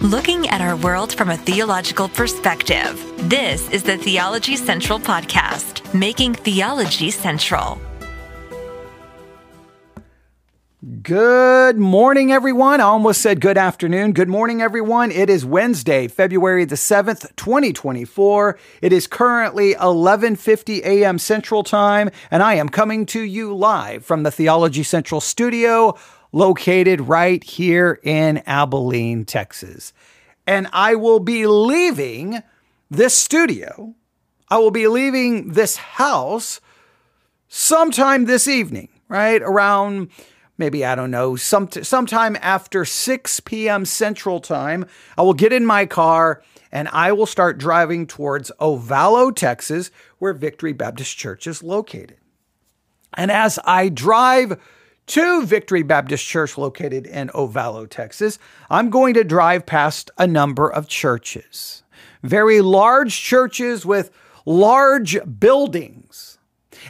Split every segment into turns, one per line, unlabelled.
looking at our world from a theological perspective. This is the Theology Central Podcast, making theology central.
Good morning, everyone. I almost said good afternoon. Good morning, everyone. It is Wednesday, February the 7th, 2024. It is currently 11:50 a.m. Central Time, and I am coming to you live from the Theology Central studio located right here in Abilene, Texas. And I will be leaving this studio. I will be leaving this house sometime this evening, right? Around maybe I don't know, some sometime after 6 p.m. Central Time, I will get in my car and I will start driving towards Ovalo, Texas, where Victory Baptist Church is located. And as I drive to Victory Baptist Church located in Ovalo, Texas, I'm going to drive past a number of churches. Very large churches with large buildings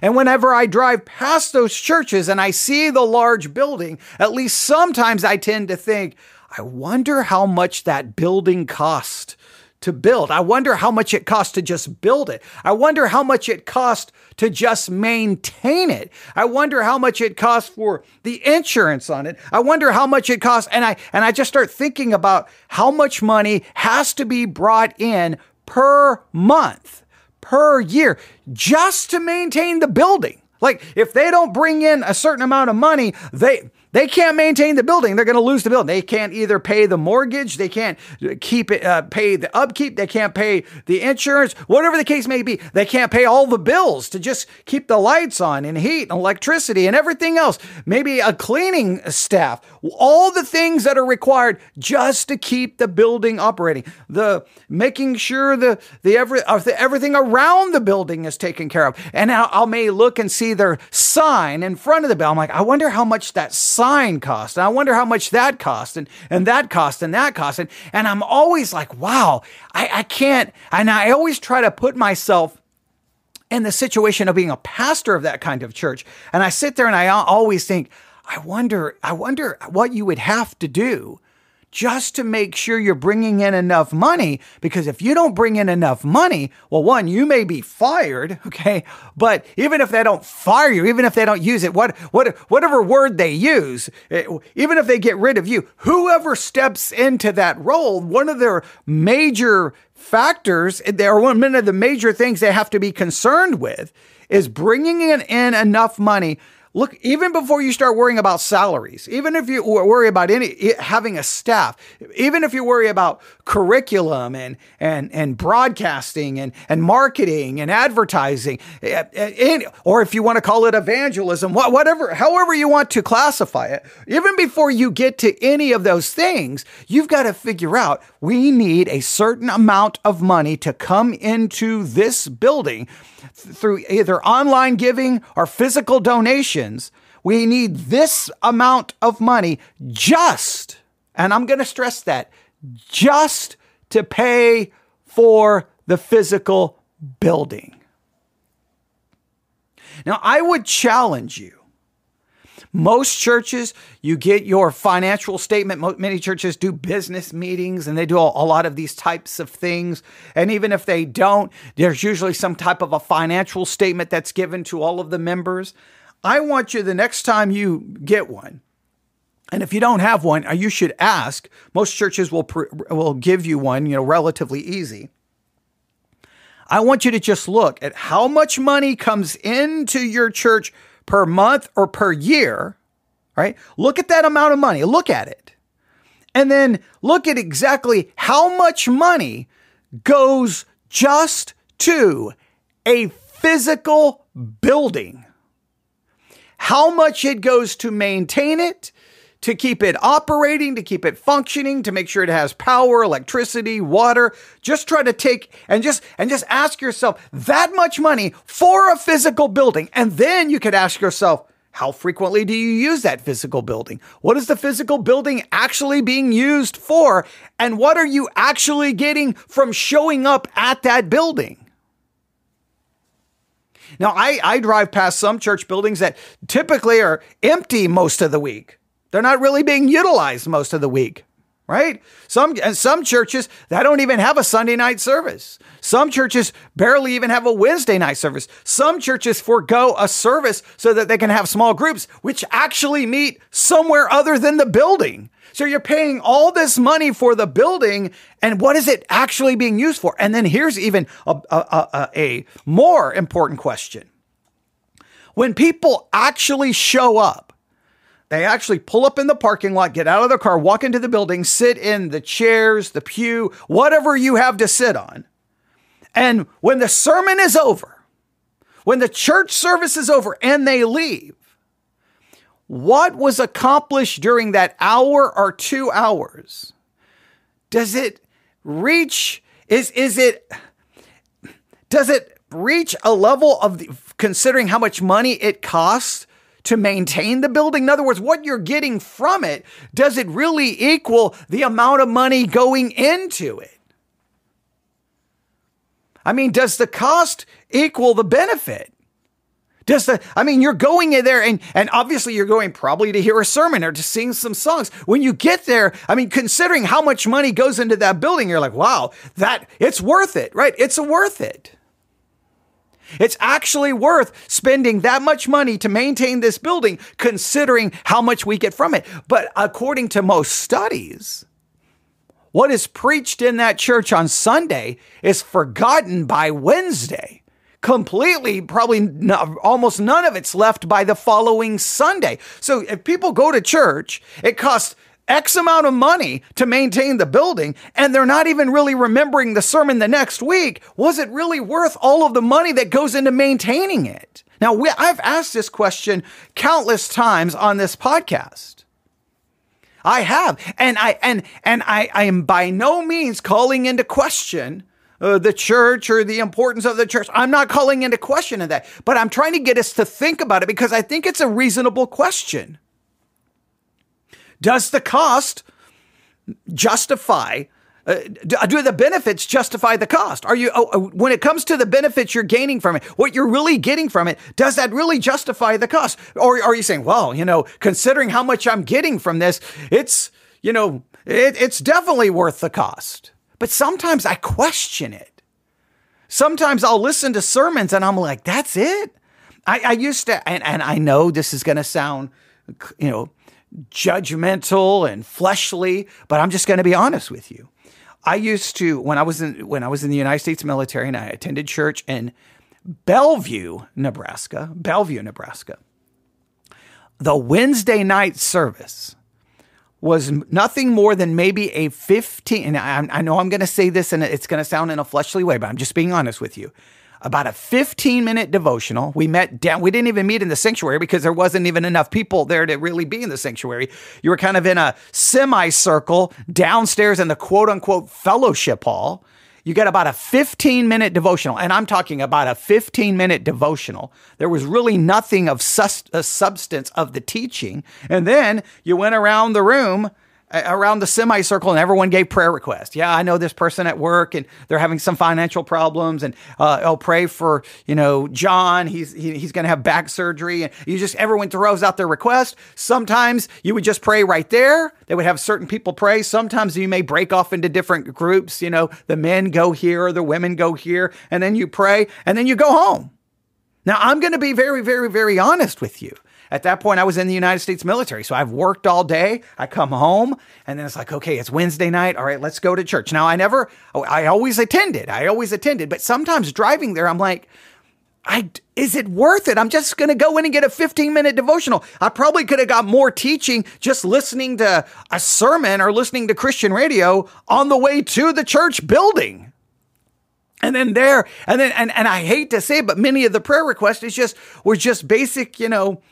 and whenever I drive past those churches and I see the large building, at least sometimes I tend to think, I wonder how much that building cost to build. I wonder how much it costs to just build it. I wonder how much it costs to just maintain it. I wonder how much it costs for the insurance on it. I wonder how much it costs and I and I just start thinking about how much money has to be brought in per month per year just to maintain the building. Like if they don't bring in a certain amount of money, they they can't maintain the building. They're going to lose the building. They can't either pay the mortgage, they can't keep it, uh, pay the upkeep, they can't pay the insurance, whatever the case may be. They can't pay all the bills to just keep the lights on and heat and electricity and everything else. Maybe a cleaning staff, all the things that are required just to keep the building operating. The making sure the the, every, uh, the everything around the building is taken care of. And I, I may look and see their sign in front of the building. I'm like, I wonder how much that sign cost. And I wonder how much that cost and, and that cost and that cost. And, and I'm always like, wow, I, I can't. And I always try to put myself in the situation of being a pastor of that kind of church. And I sit there and I always think, I wonder, I wonder what you would have to do just to make sure you're bringing in enough money. Because if you don't bring in enough money, well, one, you may be fired. Okay. But even if they don't fire you, even if they don't use it, what, what, whatever word they use, eh, even if they get rid of you, whoever steps into that role, one of their major factors, or one of the major things they have to be concerned with is bringing in, in enough money Look, even before you start worrying about salaries, even if you worry about any having a staff, even if you worry about curriculum and and and broadcasting and and marketing and advertising, eh, eh, or if you want to call it evangelism, whatever, however you want to classify it, even before you get to any of those things, you've got to figure out we need a certain amount of money to come into this building through either online giving or physical donations, we need this amount of money just, and I'm going to stress that, just to pay for the physical building. Now, I would challenge you most churches, you get your financial statement. Many churches do business meetings and they do a, lot of these types of things. And even if they don't, there's usually some type of a financial statement that's given to all of the members. I want you the next time you get one, and if you don't have one, uh, you should ask. Most churches will will give you one, you know, relatively easy. I want you to just look at how much money comes into your church per month or per year, right? Look at that amount of money, look at it. And then look at exactly how much money goes just to a physical building. How much it goes to maintain it, to keep it operating, to keep it functioning, to make sure it has power, electricity, water. Just try to take and just and just ask yourself that much money for a physical building. And then you could ask yourself, how frequently do you use that physical building? What is the physical building actually being used for? And what are you actually getting from showing up at that building? Now, I, I drive past some church buildings that typically are empty most of the week. They're not really being utilized most of the week, right? Some and some churches that don't even have a Sunday night service. Some churches barely even have a Wednesday night service. Some churches forego a service so that they can have small groups, which actually meet somewhere other than the building. So you're paying all this money for the building, and what is it actually being used for? And then here's even a, a, a, a more important question. When people actually show up, they actually pull up in the parking lot, get out of their car, walk into the building, sit in the chairs, the pew, whatever you have to sit on. And when the sermon is over, when the church service is over and they leave, what was accomplished during that hour or two hours? Does it reach, is, is it, does it reach a level of the, considering how much money it costs to maintain the building? In other words, what you're getting from it, does it really equal the amount of money going into it? I mean, does the cost equal the benefit? Does the, I mean, you're going in there and, and obviously you're going probably to hear a sermon or to sing some songs. When you get there, I mean, considering how much money goes into that building, you're like, wow, that, it's worth it, right? It's worth it. It's actually worth spending that much money to maintain this building, considering how much we get from it. But according to most studies, what is preached in that church on Sunday is forgotten by Wednesday. Completely, probably almost none of it's left by the following Sunday. So if people go to church, it costs X amount of money to maintain the building, and they're not even really remembering the sermon the next week. Was it really worth all of the money that goes into maintaining it? Now, we, I've asked this question countless times on this podcast. I have, and I and and I, I am by no means calling into question uh, the church or the importance of the church. I'm not calling into question of that, but I'm trying to get us to think about it because I think it's a reasonable question. Does the cost justify? Uh, do the benefits justify the cost? Are you, oh, oh, when it comes to the benefits you're gaining from it, what you're really getting from it, does that really justify the cost? Or are you saying, well, you know, considering how much I'm getting from this, it's, you know, it, it's definitely worth the cost. But sometimes I question it. Sometimes I'll listen to sermons and I'm like, that's it. I, I used to, and, and I know this is going to sound, you know, judgmental and fleshly, but I'm just going to be honest with you. I used to when I was in when I was in the United States military and I attended church in Bellevue, Nebraska, Bellevue, Nebraska. The Wednesday night service was nothing more than maybe a 15 and I, I know I'm going to say this and it's going to sound in a fleshly way, but I'm just being honest with you about a 15 minute devotional. We met down, we didn't even meet in the sanctuary because there wasn't even enough people there to really be in the sanctuary. You were kind of in a semicircle downstairs in the quote unquote fellowship hall. You got about a 15 minute devotional, and I'm talking about a 15 minute devotional. There was really nothing of sus- uh, substance of the teaching. And then you went around the room around the semicircle and everyone gave prayer requests. Yeah, I know this person at work and they're having some financial problems and uh, I'll pray for, you know, John. He's, he, he's going to have back surgery. And you just, everyone throws out their request. Sometimes you would just pray right there. They would have certain people pray. Sometimes you may break off into different groups. You know, the men go here, the women go here, and then you pray and then you go home. Now, I'm going to be very, very, very honest with you. At that point, I was in the United States military. So I've worked all day. I come home and then it's like, okay, it's Wednesday night. All right, let's go to church. Now, I never, oh, I always attended. I always attended. But sometimes driving there, I'm like, I, is it worth it? I'm just going to go in and get a 15 minute devotional. I probably could have got more teaching just listening to a sermon or listening to Christian radio on the way to the church building. And then there, and then, and, and I hate to say it, but many of the prayer requests is just, were just basic, you know,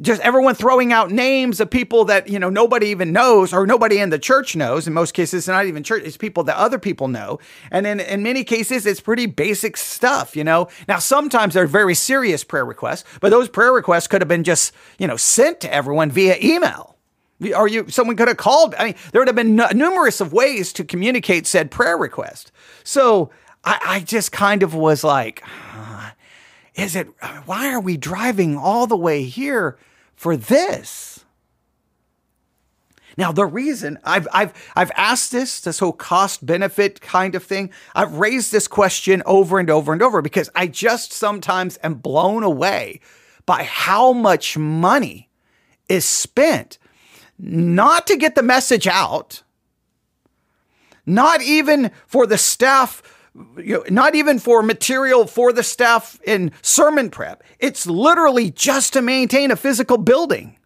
just everyone throwing out names of people that you know nobody even knows or nobody in the church knows. In most cases it's not even church it's people that other people know. And in, in many cases it's pretty basic stuff you know. Now sometimes they're very serious prayer requests but those prayer requests could have been just you know sent to everyone via email. Or you someone could have called i mean there would have been numerous of ways to communicate said prayer request. So i, I just kind of was like is it why are we driving all the way here for this? Now, the reason I've, I've, I've asked this, this whole cost benefit kind of thing, I've raised this question over and over and over because I just sometimes am blown away by how much money is spent not to get the message out, not even for the staff you know, not even for material for the staff in sermon prep. It's literally just to maintain a physical building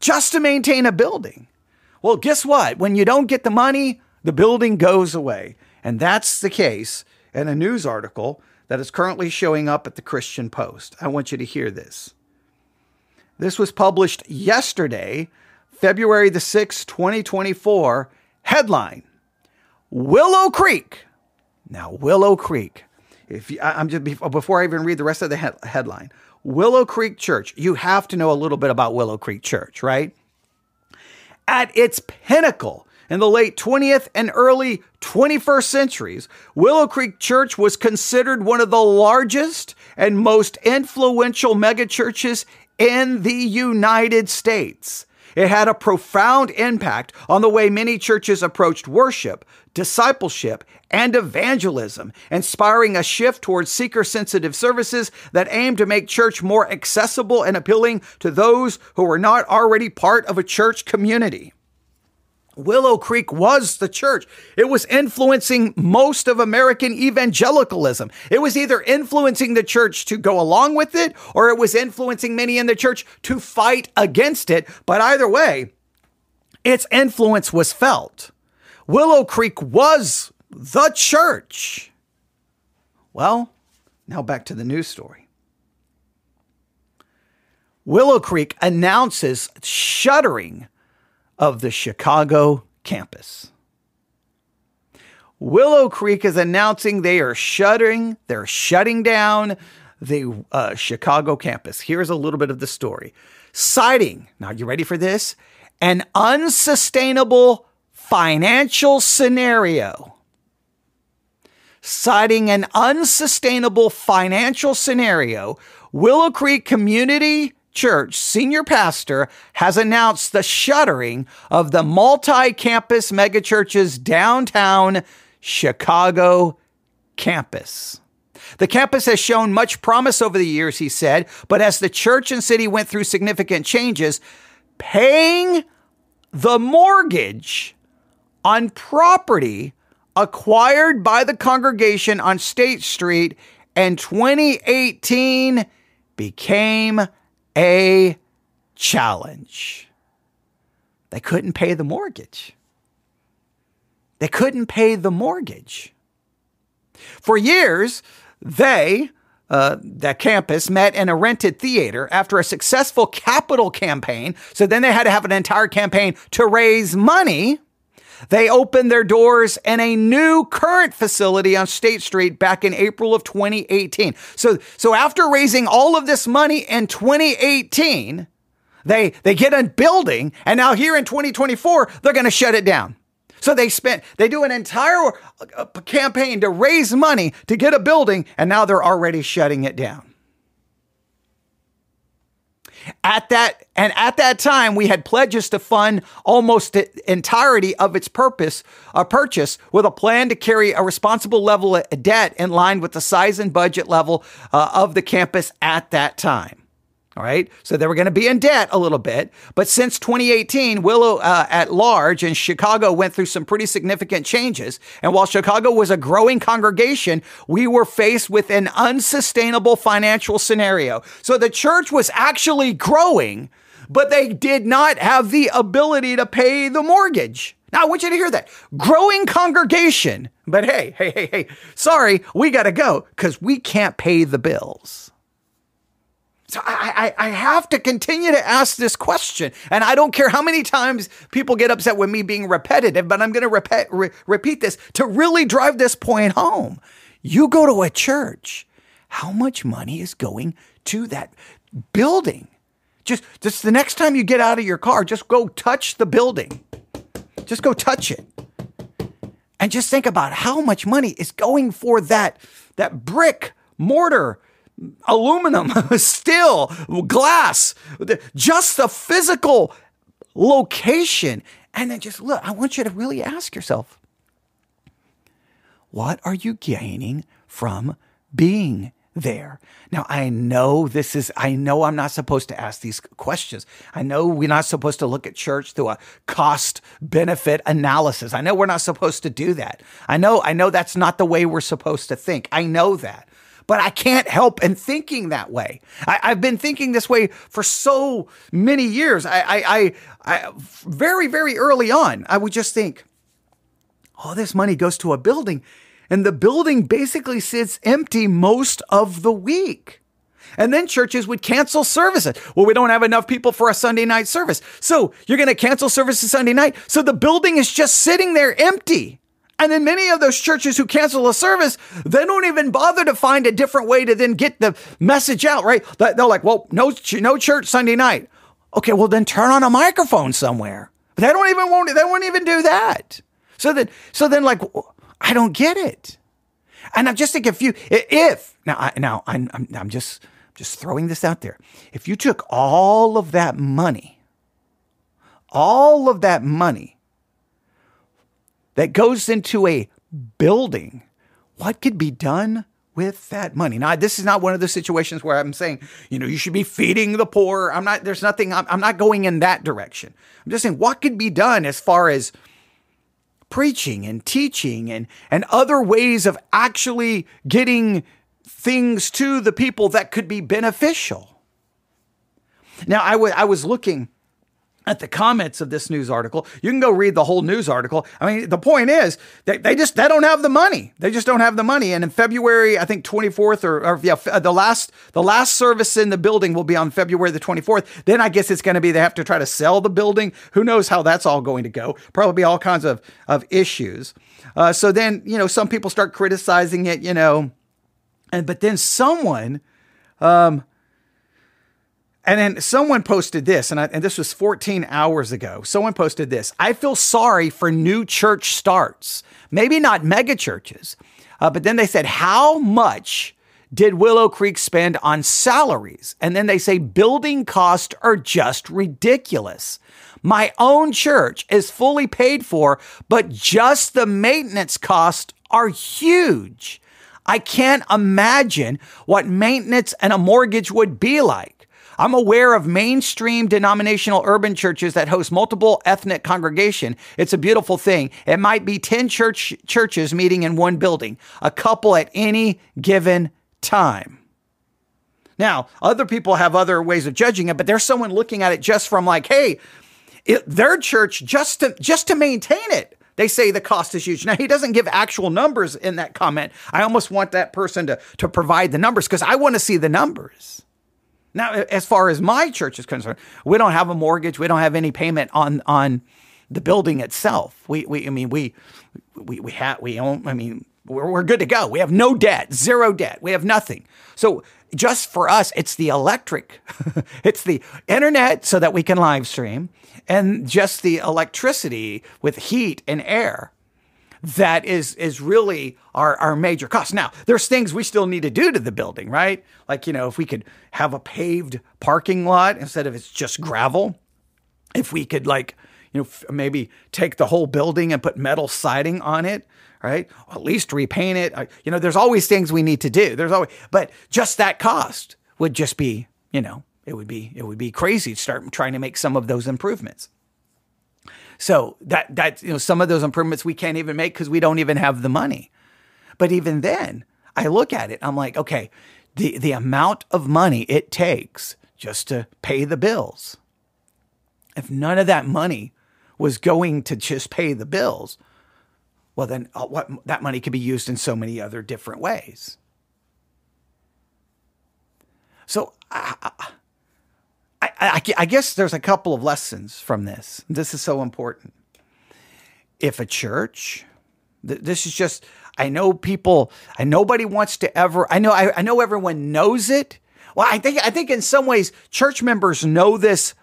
just to maintain a building. Well, guess what? When you don't get the money, the building goes away. And that's the case in a news article that is currently showing up at the Christian Post. I want you to hear this. This was published yesterday, February the 6th, 2024. Headline Willow Creek. Now, Willow Creek. If you, I'm just before I even read the rest of the headline, Willow Creek Church. You have to know a little bit about Willow Creek Church, right? At its pinnacle in the late 20th and early 21st centuries, Willow Creek Church was considered one of the largest and most influential megachurches in the United States. It had a profound impact on the way many churches approached worship, discipleship, and evangelism, inspiring a shift towards seeker sensitive services that aim to make church more accessible and appealing to those who were not already part of a church community. Willow Creek was the church. It was influencing most of American evangelicalism. It was either influencing the church to go along with it or it was influencing many in the church to fight against it. But either way, its influence was felt. Willow Creek was the church. Well, now back to the news story. Willow Creek announces shuttering of the Chicago campus. Willow Creek is announcing they are shuttering, they're shutting down the uh, Chicago campus. Here's a little bit of the story. Citing, now you ready for this? An unsustainable financial scenario. Citing an unsustainable financial scenario, Willow Creek Community Church senior pastor has announced the shuttering of the multi campus megachurch's downtown Chicago campus. The campus has shown much promise over the years, he said, but as the church and city went through significant changes, paying the mortgage on property acquired by the congregation on State Street in 2018 became a challenge. They couldn't pay the mortgage. They couldn't pay the mortgage. For years, they, uh, that campus, met in a rented theater after a successful capital campaign. So then they had to have an entire campaign to raise money they opened their doors in a new current facility on State Street back in April of 2018. So, so after raising all of this money in 2018, they, they get a building and now here in 2024, they're going to shut it down. So they spent, they do an entire uh, campaign to raise money to get a building and now they're already shutting it down. At that and at that time, we had pledges to fund almost the entirety of its purpose, a purchase, with a plan to carry a responsible level of debt in line with the size and budget level uh, of the campus at that time. All right. So they were going to be in debt a little bit. But since 2018, Willow uh, at large in Chicago went through some pretty significant changes. And while Chicago was a growing congregation, we were faced with an unsustainable financial scenario. So the church was actually growing, but they did not have the ability to pay the mortgage. Now, I want you to hear that. Growing congregation, but hey, hey, hey, hey, sorry, we got to go because we can't pay the bills. So I, I, I have to continue to ask this question. And I don't care how many times people get upset with me being repetitive, but I'm going to repeat, re- repeat this to really drive this point home. You go to a church, how much money is going to that building? Just, just the next time you get out of your car, just go touch the building. Just go touch it. And just think about how much money is going for that, that brick, mortar, aluminum, steel, glass, just the physical location. And then just look, I want you to really ask yourself, what are you gaining from being there. Now, I know this is, I know I'm not supposed to ask these questions. I know we're not supposed to look at church through a cost benefit analysis. I know we're not supposed to do that. I know, I know that's not the way we're supposed to think. I know that. But I can't help in thinking that way. I, have been thinking this way for so many years. I, I, I, I, very, very early on, I would just think, all this money goes to a building and the building basically sits empty most of the week. And then churches would cancel services. Well, we don't have enough people for a Sunday night service. So you're going to cancel services Sunday night. So the building is just sitting there empty. And then many of those churches who cancel a service, they don't even bother to find a different way to then get the message out, right? They're like, well, no, no church Sunday night. Okay, well then turn on a microphone somewhere. But they don't even want, they won't even do that. So then, so then like, I don't get it. And I'm just thinking, if you, if now, I, now I'm, I'm, I'm just, just throwing this out there. If you took all of that money, all of that money that goes into a building, what could be done with that money? Now, this is not one of the situations where I'm saying, you know, you should be feeding the poor. I'm not, there's nothing, I'm, I'm not going in that direction. I'm just saying what could be done as far as, preaching and teaching and, and other ways of actually getting things to the people that could be beneficial. Now, I, w- I was looking at the comments of this news article. You can go read the whole news article. I mean, the point is that they just they don't have the money. They just don't have the money. And in February, I think 24th or, or yeah, the last the last service in the building will be on February the 24th. Then I guess it's going to be they have to try to sell the building. Who knows how that's all going to go? Probably all kinds of of issues. Uh, so then you know some people start criticizing it. You know, and but then someone. Um, and then someone posted this, and, I, and this was 14 hours ago. Someone posted this I feel sorry for new church starts, maybe not mega churches, uh, but then they said, How much did Willow Creek spend on salaries? And then they say building costs are just ridiculous. My own church is fully paid for, but just the maintenance costs are huge. I can't imagine what maintenance and a mortgage would be like. I'm aware of mainstream denominational urban churches that host multiple ethnic congregation. It's a beautiful thing. It might be 10 church churches meeting in one building, a couple at any given time. Now, other people have other ways of judging it, but there's someone looking at it just from like, hey, it, their church just to just to maintain it they say the cost is huge. Now he doesn't give actual numbers in that comment. I almost want that person to to provide the numbers because I want to see the numbers. Now, as far as my church is concerned, we don't have a mortgage. We don't have any payment on on the building itself. We, we I mean, we we we have we own. I mean, we're, we're good to go. We have no debt, zero debt. We have nothing. So just for us, it's the electric, it's the internet so that we can live stream, and just the electricity with heat and air that is is really our, our major cost. Now, there's things we still need to do to the building, right? Like, you know, if we could have a paved parking lot instead of it's just gravel, if we could like, you know, f- maybe take the whole building and put metal siding on it, right? Or at least repaint it. You know, there's always things we need to do. There's always, but just that cost would just be, you know, it would be it would be crazy to start trying to make some of those improvements. So that that you know some of those improvements we can't even make because we don't even have the money. But even then, I look at it, I'm like, okay, the the amount of money it takes just to pay the bills. If none of that money was going to just pay the bills, well then uh, what that money could be used in so many other different ways. So I, I, guess there's a couple of lessons from this. This is so important. If a church, th- this is just, I know people, I nobody wants to ever, I know, I, I know everyone knows it. Well, I think, I think in some ways church members know this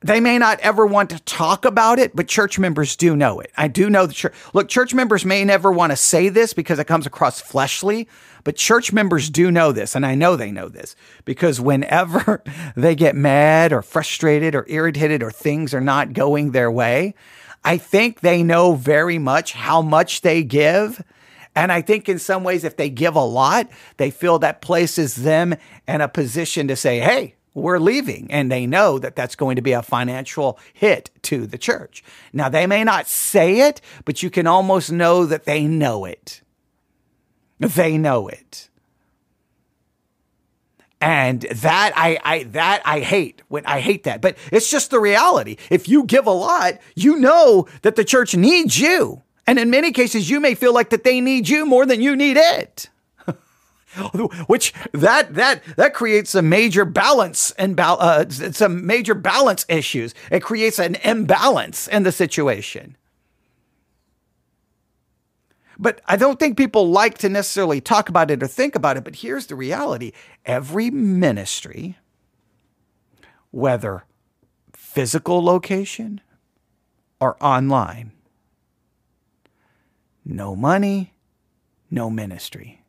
they may not ever want to talk about it, but church members do know it. I do know the church. Look, church members may never want to say this because it comes across fleshly, but church members do know this. And I know they know this because whenever they get mad or frustrated or irritated or things are not going their way, I think they know very much how much they give. And I think in some ways, if they give a lot, they feel that places them in a position to say, hey, we're leaving. And they know that that's going to be a financial hit to the church. Now, they may not say it, but you can almost know that they know it. They know it. And that I, I that I hate when I hate that, but it's just the reality. If you give a lot, you know that the church needs you. And in many cases, you may feel like that they need you more than you need it. which that that that creates a major balance and uh, some major balance issues. It creates an imbalance in the situation. But I don't think people like to necessarily talk about it or think about it. But here's the reality: every ministry, whether physical location or online, no money, no ministry.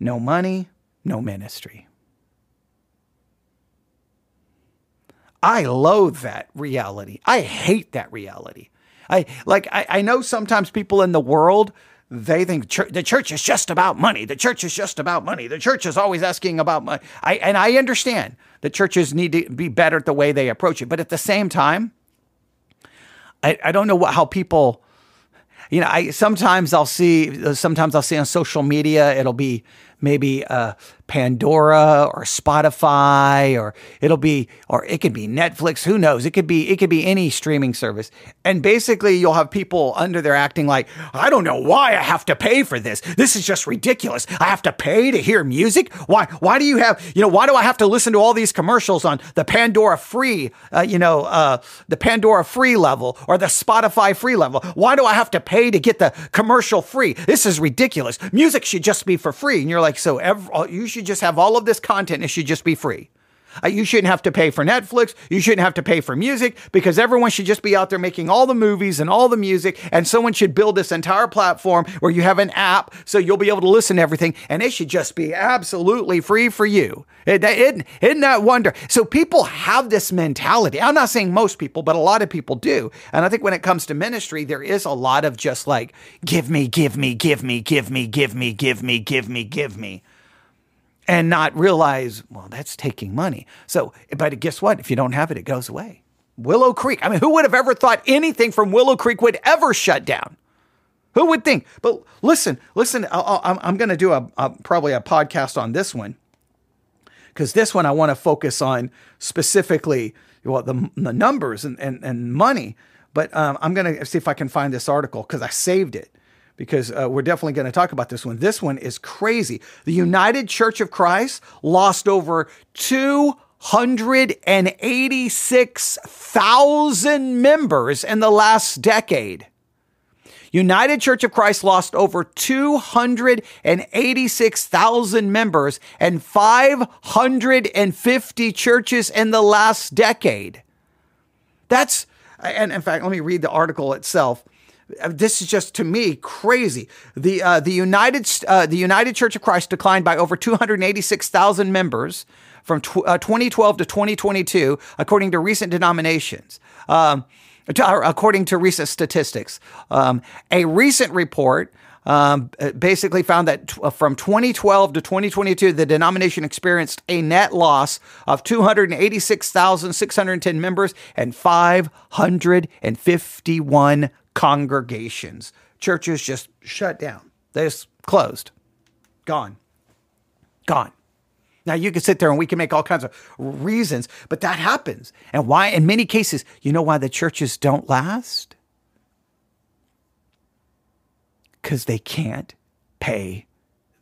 No money, no ministry. I loathe that reality. I hate that reality. I like I, I know sometimes people in the world they think church, the church is just about money. The church is just about money. The church is always asking about money. I and I understand that churches need to be better at the way they approach it, but at the same time, I, I don't know what, how people you know, I sometimes I'll see sometimes I'll see on social media it'll be maybe uh, Pandora or Spotify or it'll be or it could be Netflix. Who knows? It could be it could be any streaming service. And basically, you'll have people under there acting like I don't know why I have to pay for this. This is just ridiculous. I have to pay to hear music. Why? Why do you have you know why do I have to listen to all these commercials on the Pandora free uh, you know uh, the Pandora free level or the Spotify free level? Why do I have to pay to get the commercial free? This is ridiculous. Music should just be for free. And you're like, so every, you should just have all of this content. It should just be free. Uh, you shouldn't have to pay for Netflix. You shouldn't have to pay for music because everyone should just be out there making all the movies and all the music. And someone should build this entire platform where you have an app so you'll be able to listen to everything. And it should just be absolutely free for you. It, it, isn't that wonder? So people have this mentality. I'm not saying most people, but a lot of people do. And I think when it comes to ministry, there is a lot of just like, give me, give me, give me, give me, give me, give me, give me, give me, give me and not realize, well, that's taking money. So, but guess what? If you don't have it, it goes away. Willow Creek. I mean, who would have ever thought anything from Willow Creek would ever shut down? Who would think? But listen, listen, i am going to do a, a, probably a podcast on this one because this one I want to focus on specifically well, the, the numbers and, and, and money. But um, I'm going to see if I can find this article because I saved it because uh, we're definitely going to talk about this one. This one is crazy. The United Church of Christ lost over 286,000 members in the last decade. United Church of Christ lost over 286,000 members and 550 churches in the last decade. That's, and in fact, let me read the article itself. Uh, this is just to me crazy. The uh, the United uh, the United Church of Christ declined by over 286,000 members from tw- uh, 2012 to 2022, according to recent denominations. Um, to, according to recent statistics, um, a recent report um, basically found that t- uh, from 2012 to 2022, the denomination experienced a net loss of 286,610 members and 551 congregations. Churches just shut down. They just closed. Gone. Gone. Now you can sit there and we can make all kinds of reasons, but that happens. And why in many cases, you know why the churches don't last? Cuz they can't pay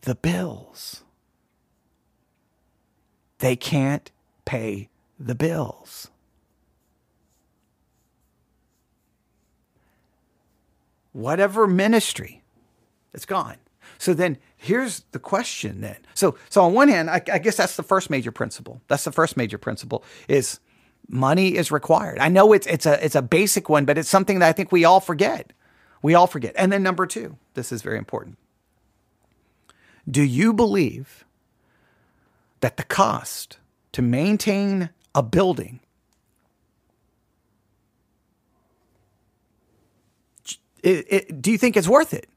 the bills. They can't pay the bills. Whatever ministry, it's gone. So then here's the question then. So, so on one hand, I, I guess that's the first major principle. That's the first major principle is money is required. I know it's it's a it's a basic one, but it's something that I think we all forget. We all forget. And then number two, this is very important. Do you believe that the cost to maintain a building it, it, do you think it's worth it?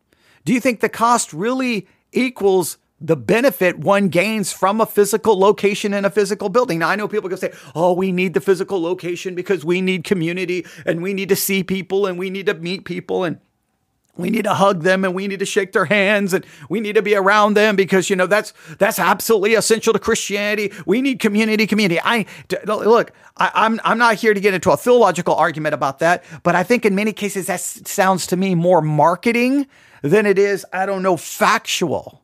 Do you think the cost really equals the benefit one gains from a physical location in a physical building. Now, I know people can say, oh, we need the physical location because we need community and we need to see people and we need to meet people and we need to hug them and we need to shake their hands and we need to be around them because you know that's that's absolutely essential to Christianity. We need community, community. I look, I, I'm I'm not here to get into a theological argument about that, but I think in many cases that sounds to me more marketing than it is, I don't know, factual.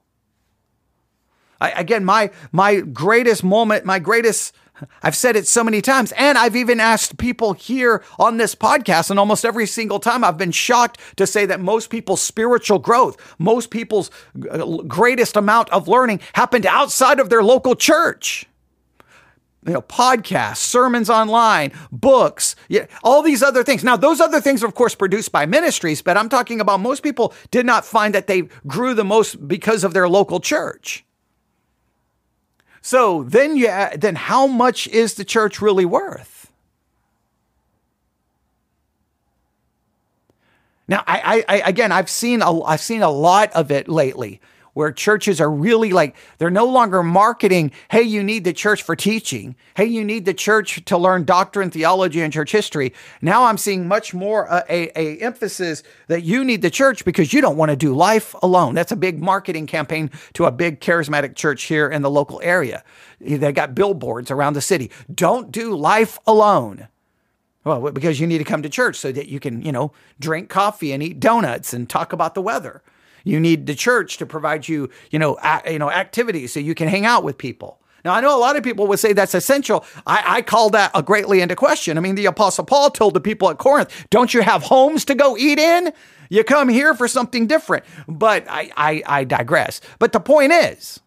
I, again, my my greatest moment, my greatest I've said it so many times, and I've even asked people here on this podcast, and almost every single time I've been shocked to say that most people's spiritual growth, most people's greatest amount of learning happened outside of their local church. You know, podcasts, sermons online, books, all these other things. Now, those other things are, of course, produced by ministries, but I'm talking about most people did not find that they grew the most because of their local church. So then you uh, then how much is the church really worth? Now I, I, I again I've seen a, I've seen a lot of it lately where churches are really like they're no longer marketing hey you need the church for teaching. Hey you need the church to learn doctrine theology and church history. Now i'm seeing much more uh, a, a emphasis that you need the church because you don't want to do life alone. That's a big marketing campaign to a big charismatic church here in the local area. They got billboards around the city. Don't do life alone. Well, because you need to come to church so that you can, you know, drink coffee and eat donuts and talk about the weather. You need the church to provide you, you know, a, you know, activities so you can hang out with people. Now, I know a lot of people would say that's essential. I, I call that a greatly into question. I mean, the Apostle Paul told the people at Corinth, don't you have homes to go eat in? You come here for something different. But I, I, I digress. But the point is,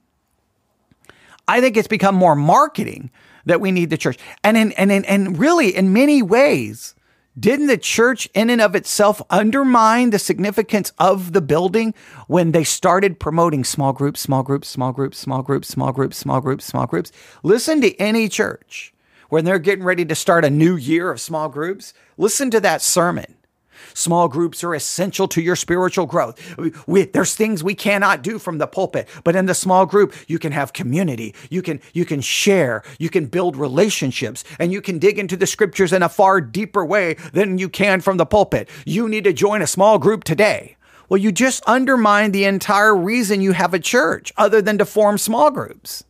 I think it's become more marketing that we need the church. And in, and in, and really, in many ways, didn't the church in and of itself undermine the significance of the building when they started promoting small groups, small groups, small groups, small groups, small groups, small groups, small groups? Listen to any church when they're getting ready to start a new year of small groups. Listen to that sermon. Small groups are essential to your spiritual growth. We, there's things we cannot do from the pulpit, but in the small group, you can have community. You can, you can share. You can build relationships and you can dig into the scriptures in a far deeper way than you can from the pulpit. You need to join a small group today. Well, you just undermine the entire reason you have a church other than to form small groups.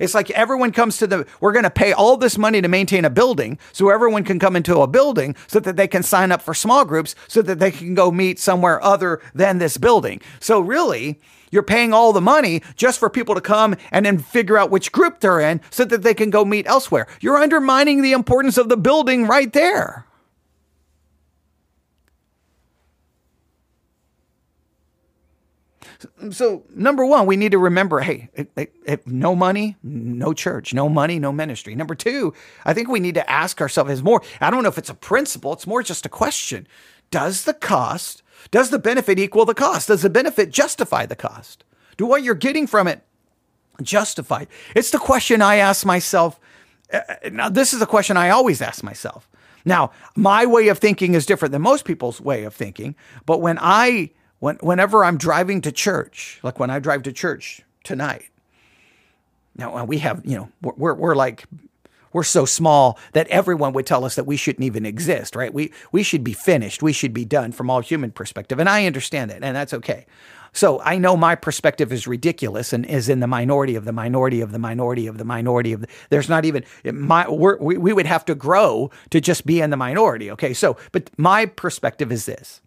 It's like everyone comes to the, we're going to pay all this money to maintain a building so everyone can come into a building so that they can sign up for small groups so that they can go meet somewhere other than this building. So really, you're paying all the money just for people to come and then figure out which group they're in so that they can go meet elsewhere. You're undermining the importance of the building right there. So, number one, we need to remember hey, it, it, it, no money, no church, no money, no ministry. Number two, I think we need to ask ourselves is more, I don't know if it's a principle, it's more just a question. Does the cost, does the benefit equal the cost? Does the benefit justify the cost? Do what you're getting from it justify? It's the question I ask myself. Uh, uh, now, this is a question I always ask myself. Now, my way of thinking is different than most people's way of thinking, but when I when, whenever I'm driving to church, like when I drive to church tonight, now uh, we have, you know, we're, we're like, we're so small that everyone would tell us that we shouldn't even exist, right? We, we should be finished. We should be done from all human perspective. And I understand that, and that's okay. So I know my perspective is ridiculous and is in the minority of the minority of the minority of the minority of the, there's not even my we we would have to grow to just be in the minority. Okay, so but my perspective is this: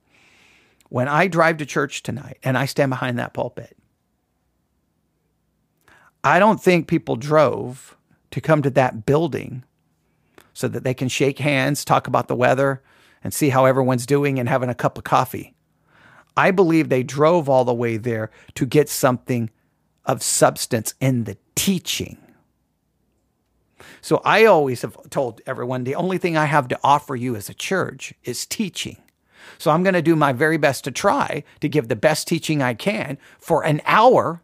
when I drive to church tonight and I stand behind that pulpit, I don't think people drove to come to that building so that they can shake hands, talk about the weather, and see how everyone's doing and having a cup of coffee. I believe they drove all the way there to get something of substance in the teaching. So I always have told everyone the only thing I have to offer you as a church is teaching. So I'm going to do my very best to try to give the best teaching I can for an hour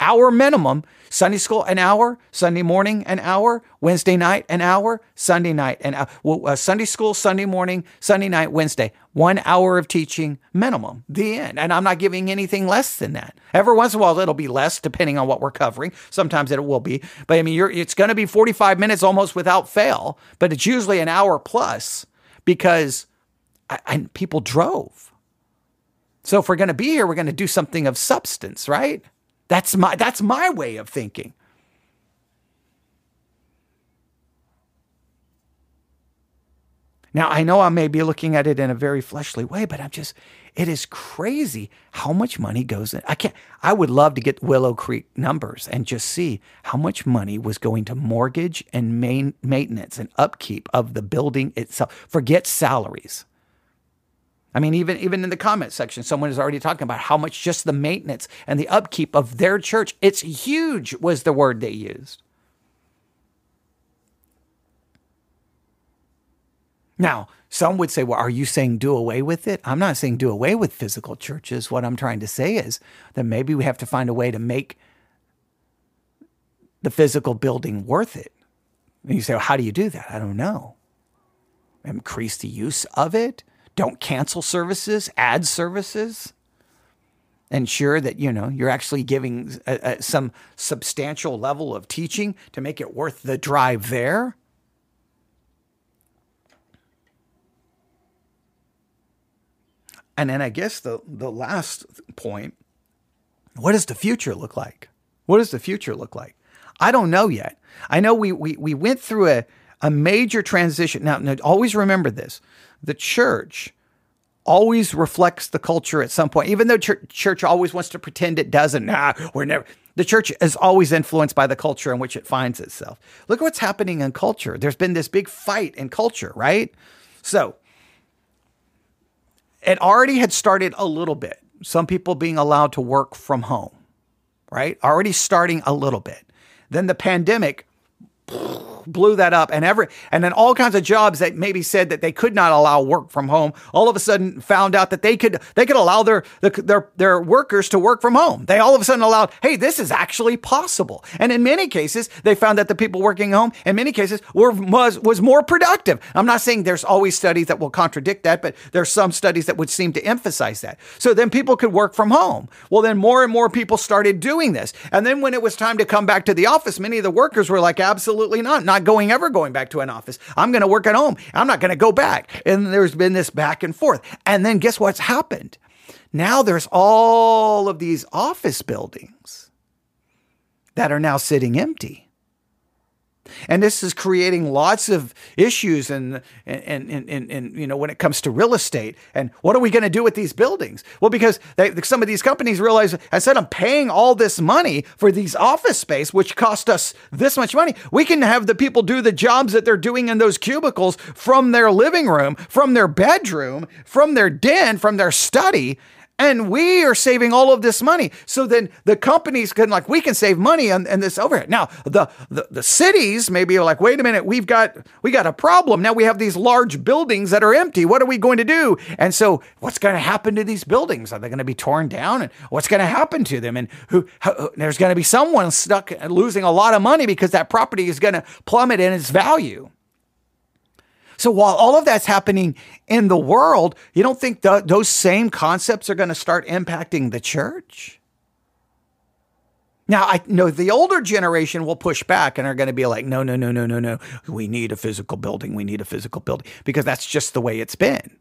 hour minimum. Sunday school, an hour. Sunday morning, an hour. Wednesday night, an hour. Sunday night, an hour. Well, uh, Sunday school, Sunday morning, Sunday night, Wednesday. One hour of teaching minimum. The end. And I'm not giving anything less than that. Every once in a while, it'll be less depending on what we're covering. Sometimes it will be. But I mean, it's going to be 45 minutes almost without fail, but it's usually an hour plus because I, people drove. So if we're going to be here, we're going to do something of substance, right? That's my that's my way of thinking. Now, I know I may be looking at it in a very fleshly way, but I'm just, it is crazy how much money goes in. I can't, I would love to get Willow Creek numbers and just see how much money was going to mortgage and main maintenance and upkeep of the building itself. Forget salaries. I mean, even even in the comment section, someone is already talking about how much just the maintenance and the upkeep of their church. It's huge, was the word they used. Now, some would say, well, are you saying do away with it? I'm not saying do away with physical churches. What I'm trying to say is that maybe we have to find a way to make the physical building worth it. And you say, well, how do you do that? I don't know. Increase the use of it don't cancel services, add services. Ensure that you know you're actually giving a, a, some substantial level of teaching to make it worth the drive there. And then I guess the the last point, what does the future look like? What does the future look like? I don't know yet. I know we we we went through a a major transition. Now, now always remember this the church always reflects the culture at some point, even though church, church always wants to pretend it doesn't. Nah, we're never. The church is always influenced by the culture in which it finds itself. Look at what's happening in culture. There's been this big fight in culture, right? So it already had started a little bit. Some people being allowed to work from home, right? Already starting a little bit. Then the pandemic blew that up and every and then all kinds of jobs that maybe said that they could not allow work from home all of a sudden found out that they could they could allow their their their workers to work from home. They all of a sudden allowed hey this is actually possible. And in many cases they found that the people working home in many cases were was was more productive. I'm not saying there's always studies that will contradict that but there's some studies that would seem to emphasize that. So then people could work from home. Well then more and more people started doing this. And then when it was time to come back to the office many of the workers were like absolutely not. Not going ever going back to an office. I'm going to work at home. I'm not going to go back. And there's been this back and forth. And then guess what's happened? Now there's all of these office buildings that are now sitting empty. And this is creating lots of issues and, and, and, and, and you know, when it comes to real estate. And what are we going to do with these buildings? Well, because they, some of these companies realize, instead of paying all this money for these office space, which cost us this much money, we can have the people do the jobs that they're doing in those cubicles from their living room, from their bedroom, from their den, from their study and we are saving all of this money. So then the companies can like we can save money on, on this overhead. Now the, the the cities maybe are like, wait a minute, we've got we got a problem. Now we have these large buildings that are empty. What are we going to do? And so what's going to happen to these buildings? Are they going to be torn down? And what's going to happen to them? And who, there's going to be someone stuck losing a lot of money because that property is going to plummet in its value. So while all of that's happening in the world, you don't think those same concepts are going to start impacting the church? Now, I know the older generation will push back and are going to be like, no, no, no, no, no, no. We need a physical building. We need a physical building because that's just the way it's been.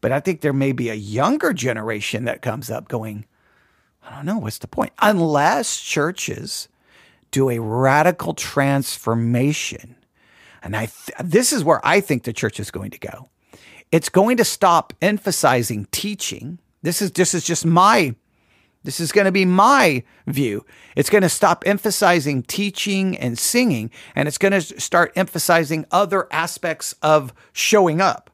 But I think there may be a younger generation that comes up going, I don't know, what's the point? Unless churches do a radical transformation and I th- this is where I think the church is going to go. It's going to stop emphasizing teaching. This is this is just my this is going to be my view. It's going to stop emphasizing teaching and singing and it's going to start emphasizing other aspects of showing up.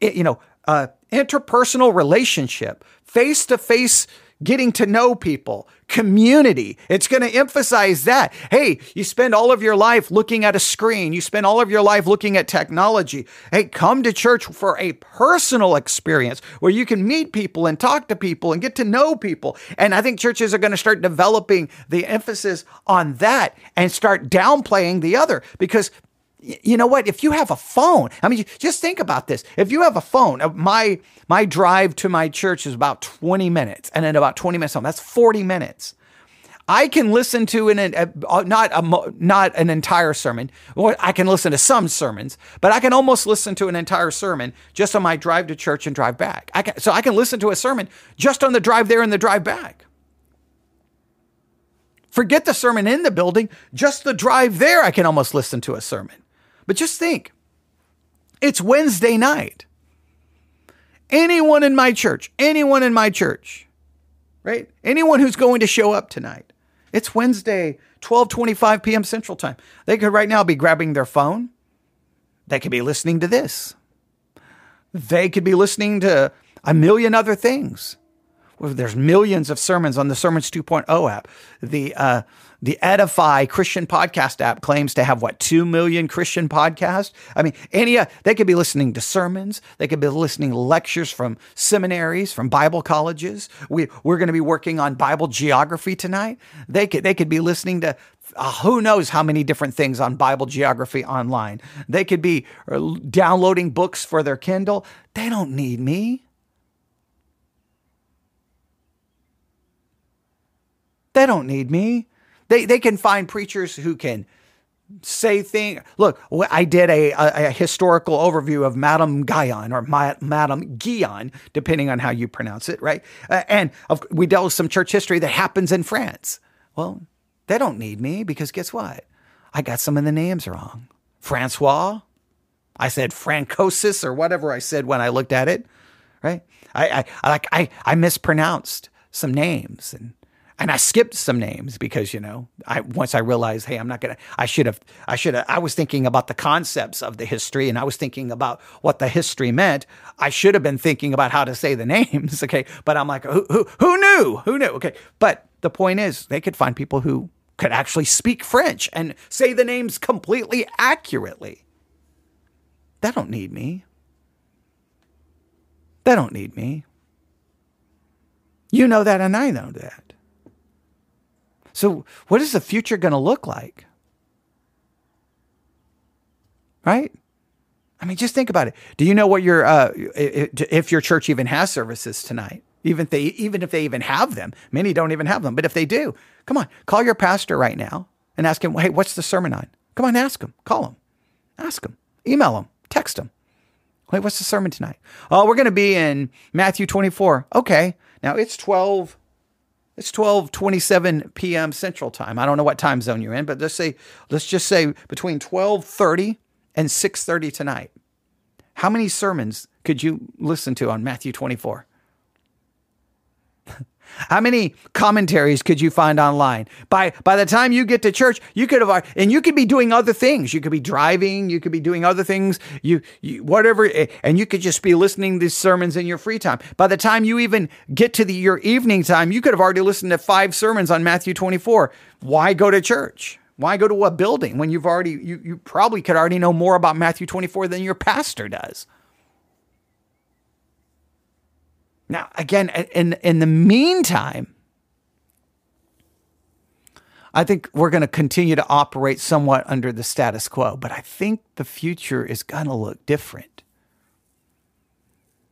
It, you know, uh, interpersonal relationship, face to face getting to know people, community. It's going to emphasize that. Hey, you spend all of your life looking at a screen, you spend all of your life looking at technology. Hey, come to church for a personal experience where you can meet people and talk to people and get to know people. And I think churches are going to start developing the emphasis on that and start downplaying the other because you know what? If you have a phone, I mean, just think about this. If you have a phone, uh, my my drive to my church is about 20 minutes, and then about 20 minutes home. That's 40 minutes. I can listen to an, a, uh, not a, not an entire sermon. I can listen to some sermons, but I can almost listen to an entire sermon just on my drive to church and drive back. I can, so I can listen to a sermon just on the drive there and the drive back. Forget the sermon in the building, just the drive there, I can almost listen to a sermon. But just think it's Wednesday night. Anyone in my church, anyone in my church, right? Anyone who's going to show up tonight. It's Wednesday, 12:25 p.m. Central Time. They could right now be grabbing their phone. They could be listening to this. They could be listening to a million other things. There's millions of sermons on the Sermons 2.0 app. The uh, the Edify Christian podcast app claims to have what, 2 million Christian podcasts? I mean, any, uh, they could be listening to sermons. They could be listening lectures from seminaries, from Bible colleges. We, we're going to be working on Bible geography tonight. They could, they could be listening to uh, who knows how many different things on Bible geography online. They could be uh, downloading books for their Kindle. They don't need me. They don't need me. They they can find preachers who can say things. Look, I did a, a, a, historical overview of Madame Guyon or Ma, Madame Guyon, depending on how you pronounce it, right? Uh, and of, we dealt with some church history that happens in France. Well, they don't need me because guess what? I got some of the names wrong. Francois. I said Francosis or whatever I said when I looked at it, right? I I like I, I mispronounced some names and and I skipped some names because you know I once I realized hey I'm not gonna I should have I should have I was thinking about the concepts of the history and I was thinking about what the history meant. I should have been thinking about how to say the names okay? But I'm like who who, who knew? Who knew? Okay. But the point is they could find people who could actually speak French and say the names completely accurately. They don't need me. They don't need me. You know that and I know that so, what is the future going to look like? Right? I mean, just think about it. Do you know what your uh, if your church even has services tonight? Even if they even if they even have them, many don't even have them. But if they do, come on, call your pastor right now and ask him, "Hey, what's the sermon on?" Come on, ask him. Call him. Ask him. Email him. Text him. Wait, what's the sermon tonight? Oh, we're going to be in Matthew 24. Okay. Now it's 12 it's 12:27 p.m. Central Time. I don't know what time zone you're in, but let's say let's just say between 12:30 and 6:30 tonight. How many sermons could you listen to on Matthew 24? How many commentaries could you find online? By by the time you get to church, you could have and you could be doing other things. You could be driving, you could be doing other things, you, you whatever eh, and you could just be listening to these sermons in your free time. By the time you even get to the your evening time, you could have already listened to 5 sermons on Matthew 24. Why go to church? Why go to a building when you've already you, you probably could already know more about Matthew 24 than your pastor does? Now, again, in, in the meantime, I think we're going to continue to operate somewhat under the status quo, but I think the future is going to look different.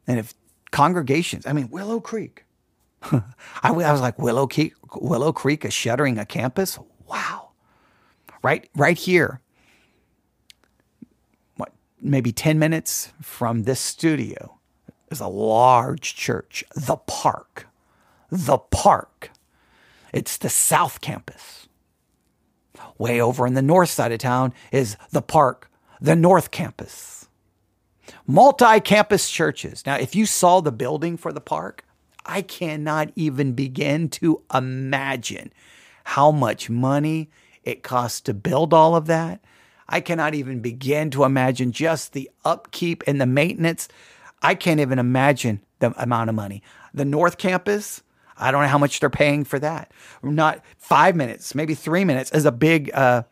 And if congregations, I mean, Willow Creek, I, I was like, Willow Creek, Willow Creek is shuttering a campus? Wow. Right, right here, what, maybe 10 minutes from this studio is a large church, the Park. The Park. It's the South Campus. Way over in the north side of town is the Park, the North Campus. Multi campus churches. Now, if you saw the building for the park, I cannot even begin to imagine how much money it costs to build all of that. I cannot even begin to imagine just the upkeep and the maintenance I can't even imagine the amount of money. The North Campus, I don't know how much they're paying for that. Not five minutes, maybe three minutes as a big uh,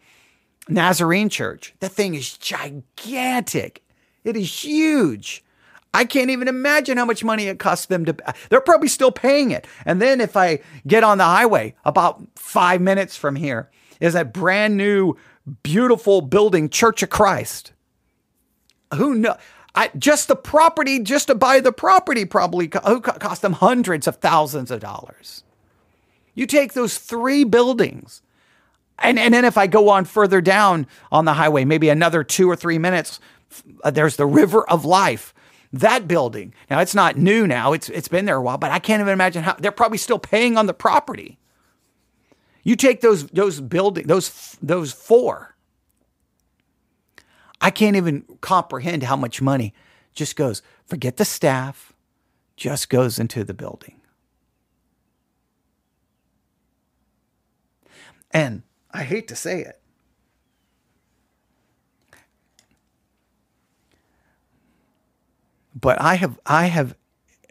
Nazarene church. That thing is gigantic. It is huge. I can't even imagine how much money it costs them to. They're probably still paying it. And then if I get on the highway about five minutes from here, is a brand new, beautiful building, Church of Christ. Who know? I, just the property, just to buy the property, probably co- cost them hundreds of thousands of dollars. You take those three buildings, and, and then if I go on further down on the highway, maybe another two or three minutes, uh, there's the River of Life. That building. Now it's not new now. It's it's been there a while, but I can't even imagine how they're probably still paying on the property. You take those those building those those four I can't even comprehend how much money just goes, forget the staff, just goes into the building. And I hate to say it. But I have I have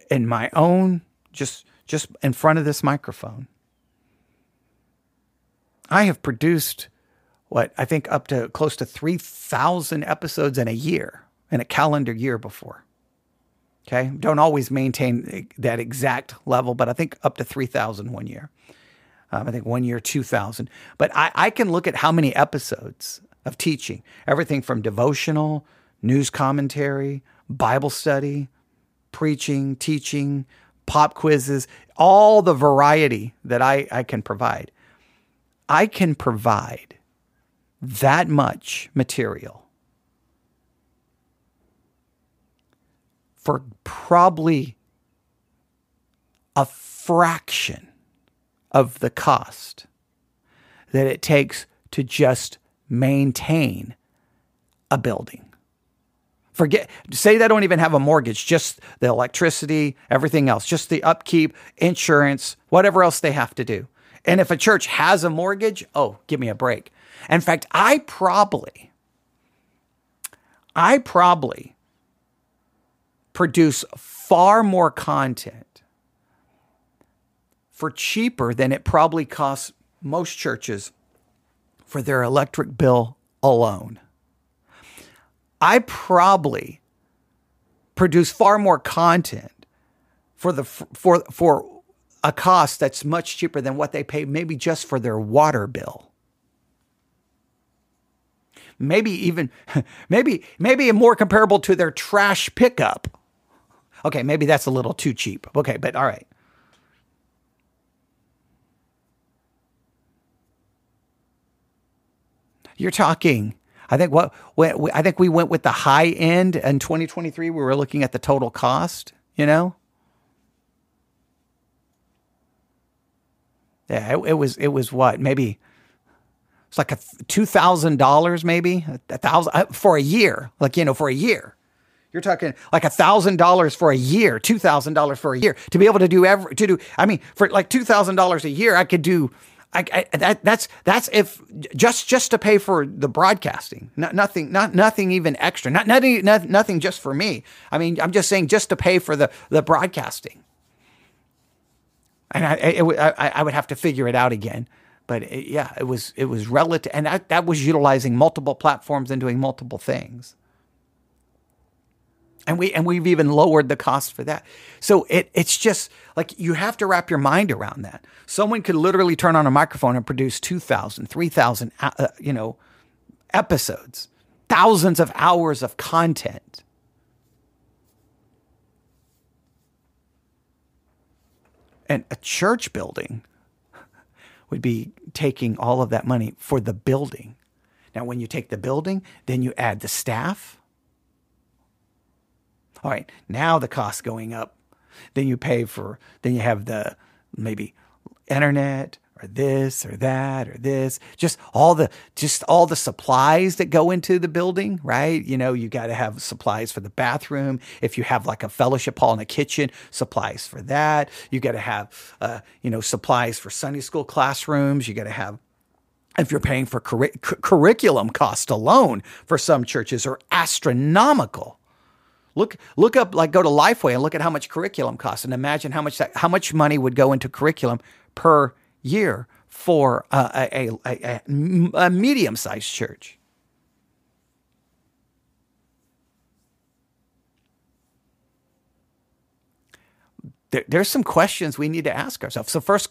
in my own just just in front of this microphone I have produced what I think up to close to 3,000 episodes in a year, in a calendar year before. Okay. Don't always maintain that exact level, but I think up to 3,000 one year. Um, I think one year, 2,000. But I, I can look at how many episodes of teaching, everything from devotional, news commentary, Bible study, preaching, teaching, pop quizzes, all the variety that I, I can provide. I can provide that much material for probably a fraction of the cost that it takes to just maintain a building. Forget, say they don't even have a mortgage, just the electricity, everything else, just the upkeep, insurance, whatever else they have to do. And if a church has a mortgage, oh, give me a break. In fact, I probably, I probably produce far more content for cheaper than it probably costs most churches for their electric bill alone. I probably produce far more content for the for for a cost that's much cheaper than what they pay maybe just for their water bill maybe even maybe maybe more comparable to their trash pickup. Okay, maybe that's a little too cheap. Okay, but all right. You're talking. I think what I think we went with the high end in 2023. We were looking at the total cost. You know. Yeah, it, it was it was what maybe it's like a two thousand dollars, maybe a thousand uh, for a year. Like you know, for a year, you're talking like a thousand dollars for a year, two thousand dollars for a year to be able to do every to do. I mean, for like two thousand dollars a year, I could do. I, I, that, that's that's if just just to pay for the broadcasting, not, nothing, not nothing even extra, not nothing, not, nothing just for me. I mean, I'm just saying just to pay for the the broadcasting, and I it, I, I would have to figure it out again but it, yeah, it was it was relative, and that, that was utilizing multiple platforms and doing multiple things. And we and we've even lowered the cost for that. So it it's just like you have to wrap your mind around that. Someone could literally turn on a microphone and produce 2,000, 3,000, uh, uh, you know, episodes, thousands of hours of content. And a church building would be taking all of that money for the building. Now, when you take the building, then you add the staff. All right, now the cost going up. Then you pay for, then you have the maybe internet, or this or that or this. Just all the just all the supplies that go into the building right? You know you got to have supplies for the bathroom. If you have like a fellowship hall and a kitchen supplies for that. You got to have uh, you know supplies for sunday school classrooms. You got to have if you're paying for cur- curriculum cost alone for some churches are astronomical. Look, look up, like go to Lifeway and look at how much curriculum costs, and imagine how much that, how much money would go into curriculum per year for a, a, a, a medium sized church. There's some questions we need to ask ourselves. So first,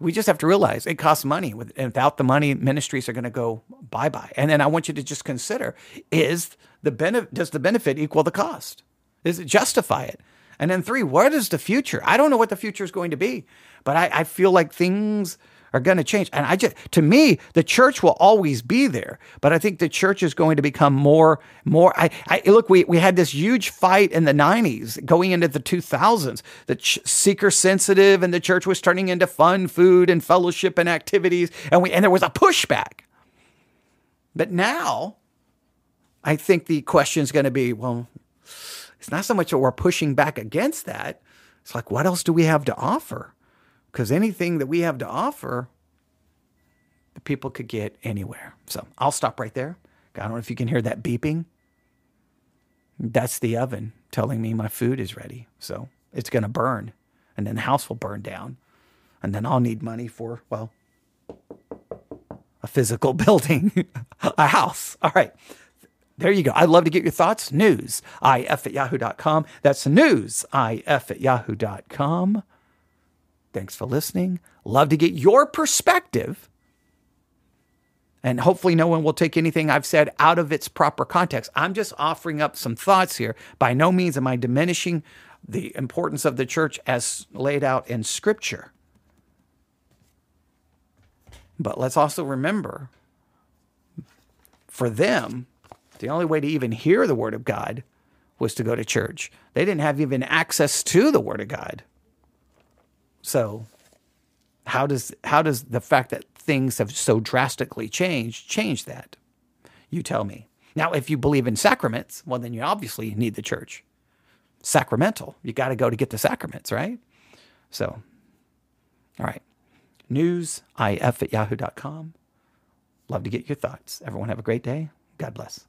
we just have to realize it costs money. Without the money, ministries are going to go bye bye. And then I want you to just consider: is the benefit does the benefit equal the cost? Does it justify it? And then three, what is the future? I don't know what the future is going to be, but I, I feel like things are going to change. And I just, to me, the church will always be there, but I think the church is going to become more, more. I, I look, we, we had this huge fight in the 90s going into the 2000s. The ch- seeker sensitive and the church was turning into fun, food, and fellowship and activities. And we, and there was a pushback. But now, I think the question is going to be, well, it's not so much that we're pushing back against that. It's like, what else do we have to offer? Because anything that we have to offer, the people could get anywhere. So I'll stop right there. I don't know if you can hear that beeping. That's the oven telling me my food is ready. So it's going to burn, and then the house will burn down. And then I'll need money for, well, a physical building, a house. All right. There you go. I'd love to get your thoughts. News, if at yahoo.com. That's news, if at yahoo.com. Thanks for listening. Love to get your perspective. And hopefully, no one will take anything I've said out of its proper context. I'm just offering up some thoughts here. By no means am I diminishing the importance of the church as laid out in Scripture. But let's also remember for them, the only way to even hear the Word of God was to go to church. They didn't have even access to the Word of God. So how does how does the fact that things have so drastically changed change that? You tell me. Now, if you believe in sacraments, well, then you obviously need the church. Sacramental. You got to go to get the sacraments, right? So, all right. News, if at yahoo.com. Love to get your thoughts. Everyone have a great day. God bless.